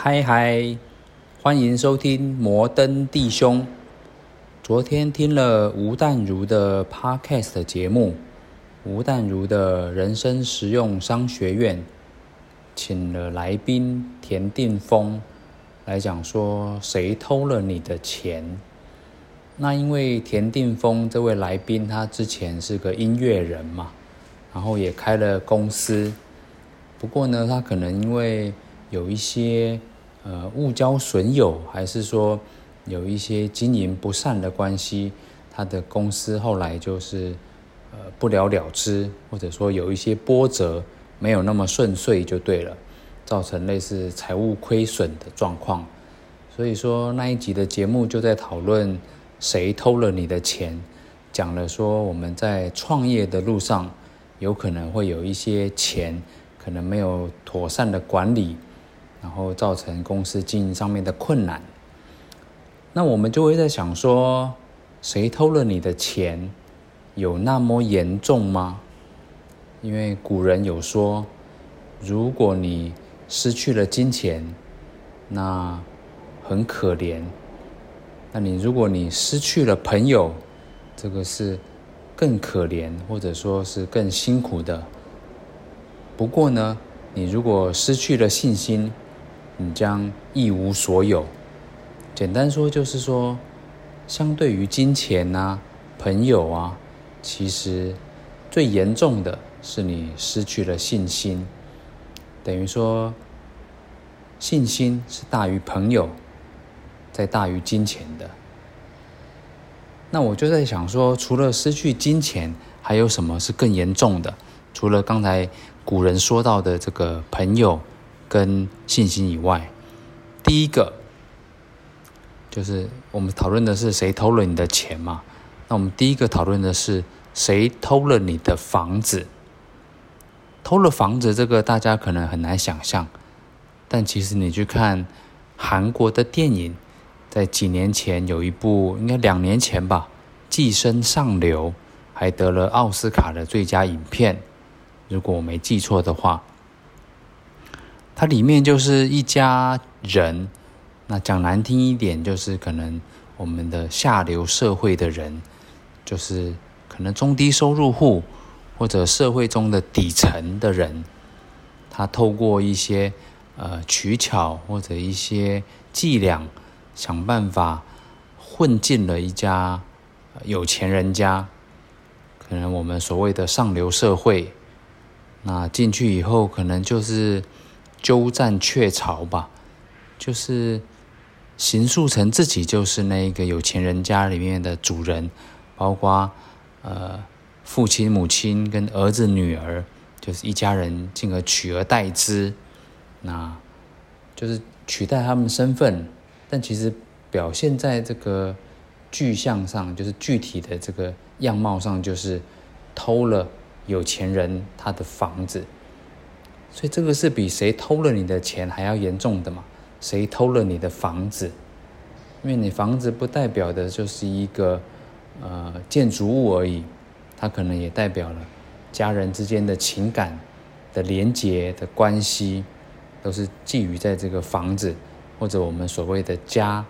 嗨嗨，欢迎收听摩登弟兄。昨天听了吴淡如的 Podcast 节目，吴淡如的人生实用商学院，请了来宾田定峰来讲说谁偷了你的钱。那因为田定峰这位来宾，他之前是个音乐人嘛，然后也开了公司，不过呢，他可能因为有一些呃误交损友，还是说有一些经营不善的关系，他的公司后来就是呃不了了之，或者说有一些波折，没有那么顺遂就对了，造成类似财务亏损的状况。所以说那一集的节目就在讨论。谁偷了你的钱？讲了说我们在创业的路上，有可能会有一些钱，可能没有妥善的管理，然后造成公司经营上面的困难。那我们就会在想说，谁偷了你的钱？有那么严重吗？因为古人有说，如果你失去了金钱，那很可怜。那你如果你失去了朋友，这个是更可怜，或者说是更辛苦的。不过呢，你如果失去了信心，你将一无所有。简单说就是说，相对于金钱啊、朋友啊，其实最严重的是你失去了信心。等于说，信心是大于朋友。在大于金钱的，那我就在想说，除了失去金钱，还有什么是更严重的？除了刚才古人说到的这个朋友跟信心以外，第一个就是我们讨论的是谁偷了你的钱嘛？那我们第一个讨论的是谁偷了你的房子？偷了房子这个大家可能很难想象，但其实你去看韩国的电影。在几年前有一部，应该两年前吧，《寄生上流》还得了奥斯卡的最佳影片，如果我没记错的话。它里面就是一家人，那讲难听一点，就是可能我们的下流社会的人，就是可能中低收入户或者社会中的底层的人，他透过一些呃取巧或者一些伎俩。想办法混进了一家有钱人家，可能我们所谓的上流社会。那进去以后，可能就是鸠占鹊巢吧，就是形塑成自己就是那个有钱人家里面的主人，包括呃父亲、母亲跟儿子、女儿，就是一家人，进而取而代之，那就是取代他们身份。但其实表现在这个具象上，就是具体的这个样貌上，就是偷了有钱人他的房子，所以这个是比谁偷了你的钱还要严重的嘛？谁偷了你的房子？因为你房子不代表的就是一个呃建筑物而已，它可能也代表了家人之间的情感的连结的关系，都是寄予在这个房子。或者我们所谓的家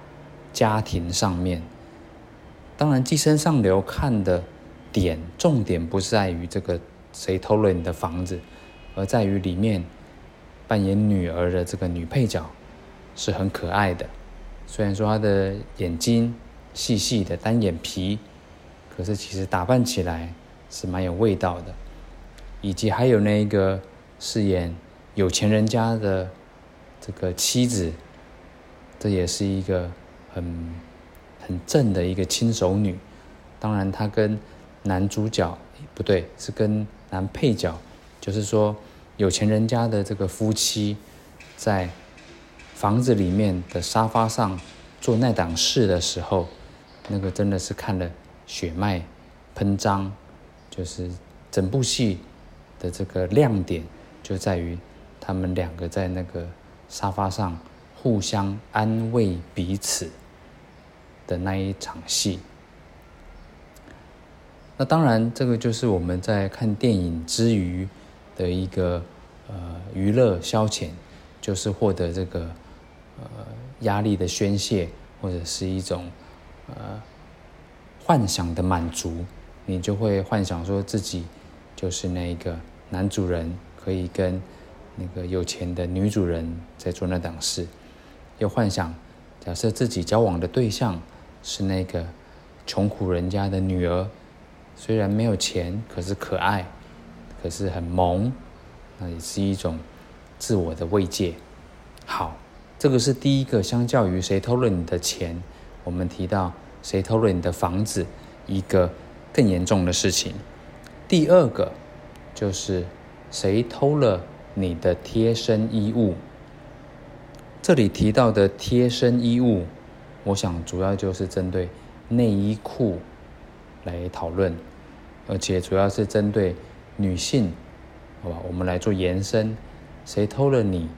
家庭上面，当然，寄生上流看的点重点不是在于这个谁偷了你的房子，而在于里面扮演女儿的这个女配角是很可爱的。虽然说她的眼睛细细的单眼皮，可是其实打扮起来是蛮有味道的。以及还有那个饰演有钱人家的这个妻子。这也是一个很很正的一个轻熟女，当然她跟男主角不对，是跟男配角，就是说有钱人家的这个夫妻，在房子里面的沙发上做那档事的时候，那个真的是看了血脉喷张，就是整部戏的这个亮点就在于他们两个在那个沙发上。互相安慰彼此的那一场戏，那当然，这个就是我们在看电影之余的一个呃娱乐消遣，就是获得这个呃压力的宣泄，或者是一种呃幻想的满足，你就会幻想说自己就是那个男主人，可以跟那个有钱的女主人在做那档事，又幻想假设自己交往的对象是那个穷苦人家的女儿，虽然没有钱，可是可爱，可是很萌，那也是一种自我的慰藉。好。这个是第一个，相较于谁偷了你的钱，我们提到谁偷了你的房子，一个更严重的事情。第二个就是谁偷了你的贴身衣物。这里提到的贴身衣物，我想主要就是针对内衣裤来讨论，而且主要是针对女性，好吧？我们来做延伸，谁偷了你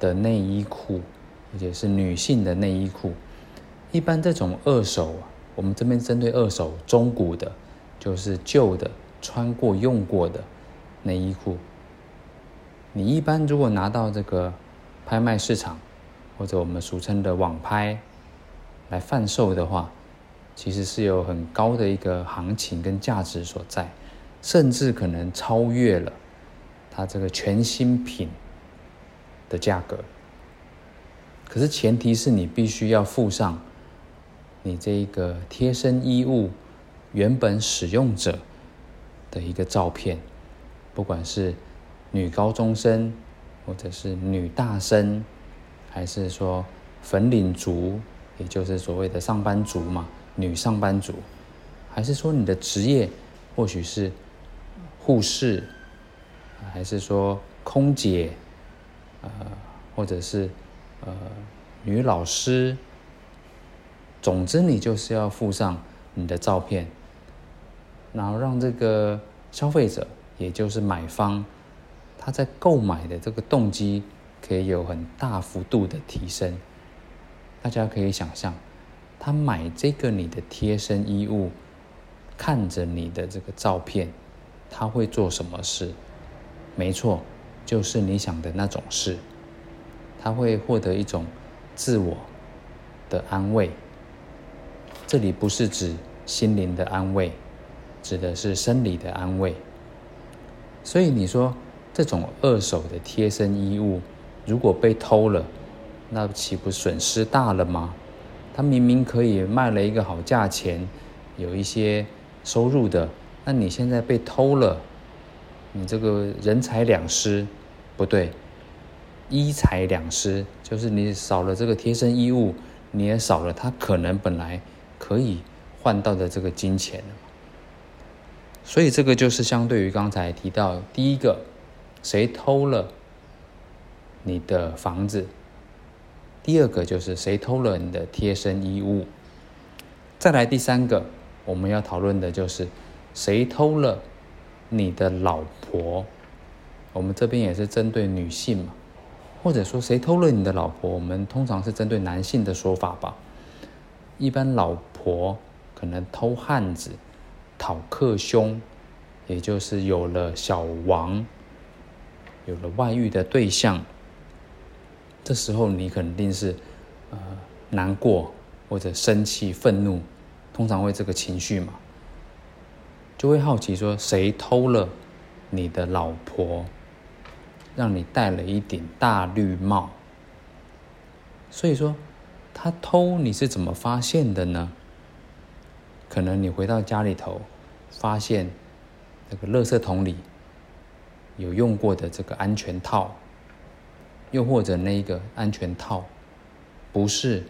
的内衣裤，而且是女性的内衣裤。一般这种二手，我们这边针对二手中古的，就是旧的、穿过用过的内衣裤。你一般如果拿到这个拍卖市场，或者我们俗称的网拍来贩售的话，其实是有很高的一个行情跟价值所在，甚至可能超越了它这个全新品的价格，可是前提是你必须要附上你这一个贴身衣物原本使用者的一个照片，不管是女高中生，或者是女大生，还是说粉领族，也就是所谓的上班族嘛，女上班族，还是说你的职业或许是护士，还是说空姐？呃，或者是呃女老师，总之你就是要附上你的照片，然后让这个消费者，也就是买方，他在购买的这个动机可以有很大幅度的提升。大家可以想象，他买这个你的贴身衣物，看着你的这个照片，他会做什么事？没错。就是你想的那种事，他会获得一种自我的安慰。这里不是指心灵的安慰，指的是生理的安慰。所以你说这种二手的贴身衣物，如果被偷了，那岂不损失大了吗？他明明可以卖了一个好价钱，有一些收入的，那你现在被偷了，你这个人财两失。不对，衣财两失，就是你少了这个贴身衣物，你也少了他可能本来可以换到的这个金钱。所以这个就是相对于刚才提到第一个，谁偷了你的房子？第二个就是谁偷了你的贴身衣物？再来第三个，我们要讨论的就是谁偷了你的老婆？我们这边也是针对女性嘛，或者说谁偷了你的老婆？我们通常是针对男性的说法吧。一般老婆可能偷汉子、讨克兄，也就是有了小王，有了外遇的对象，这时候你肯定是呃难过或者生气、愤怒，通常会这个情绪嘛，就会好奇说谁偷了你的老婆？让你戴了一顶大绿帽，所以说他偷你是怎么发现的呢？可能你回到家里头，发现那个垃圾桶里有用过的这个安全套，又或者那个安全套不是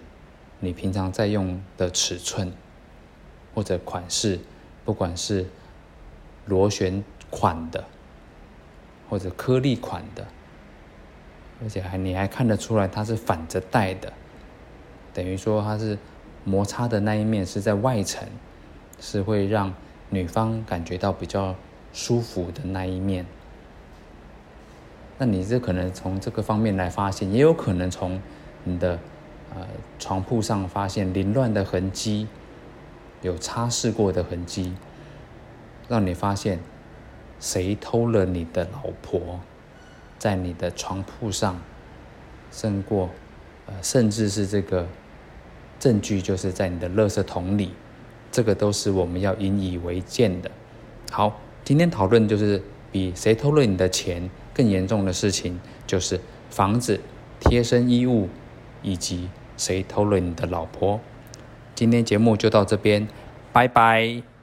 你平常在用的尺寸或者款式，不管是螺旋款的。或者颗粒款的，而且还你还看得出来它是反着戴的，等于说它是摩擦的那一面是在外层，是会让女方感觉到比较舒服的那一面。那你这可能从这个方面来发现，也有可能从你的呃床铺上发现凌乱的痕迹，有擦拭过的痕迹，让你发现。谁偷了你的老婆，在你的床铺上，胜过呃，甚至是这个证据就是在你的垃圾桶里，这个都是我们要引以为鉴的。好，今天讨论就是比谁偷了你的钱更严重的事情，就是房子、贴身衣物以及谁偷了你的老婆。今天节目就到这边，拜拜。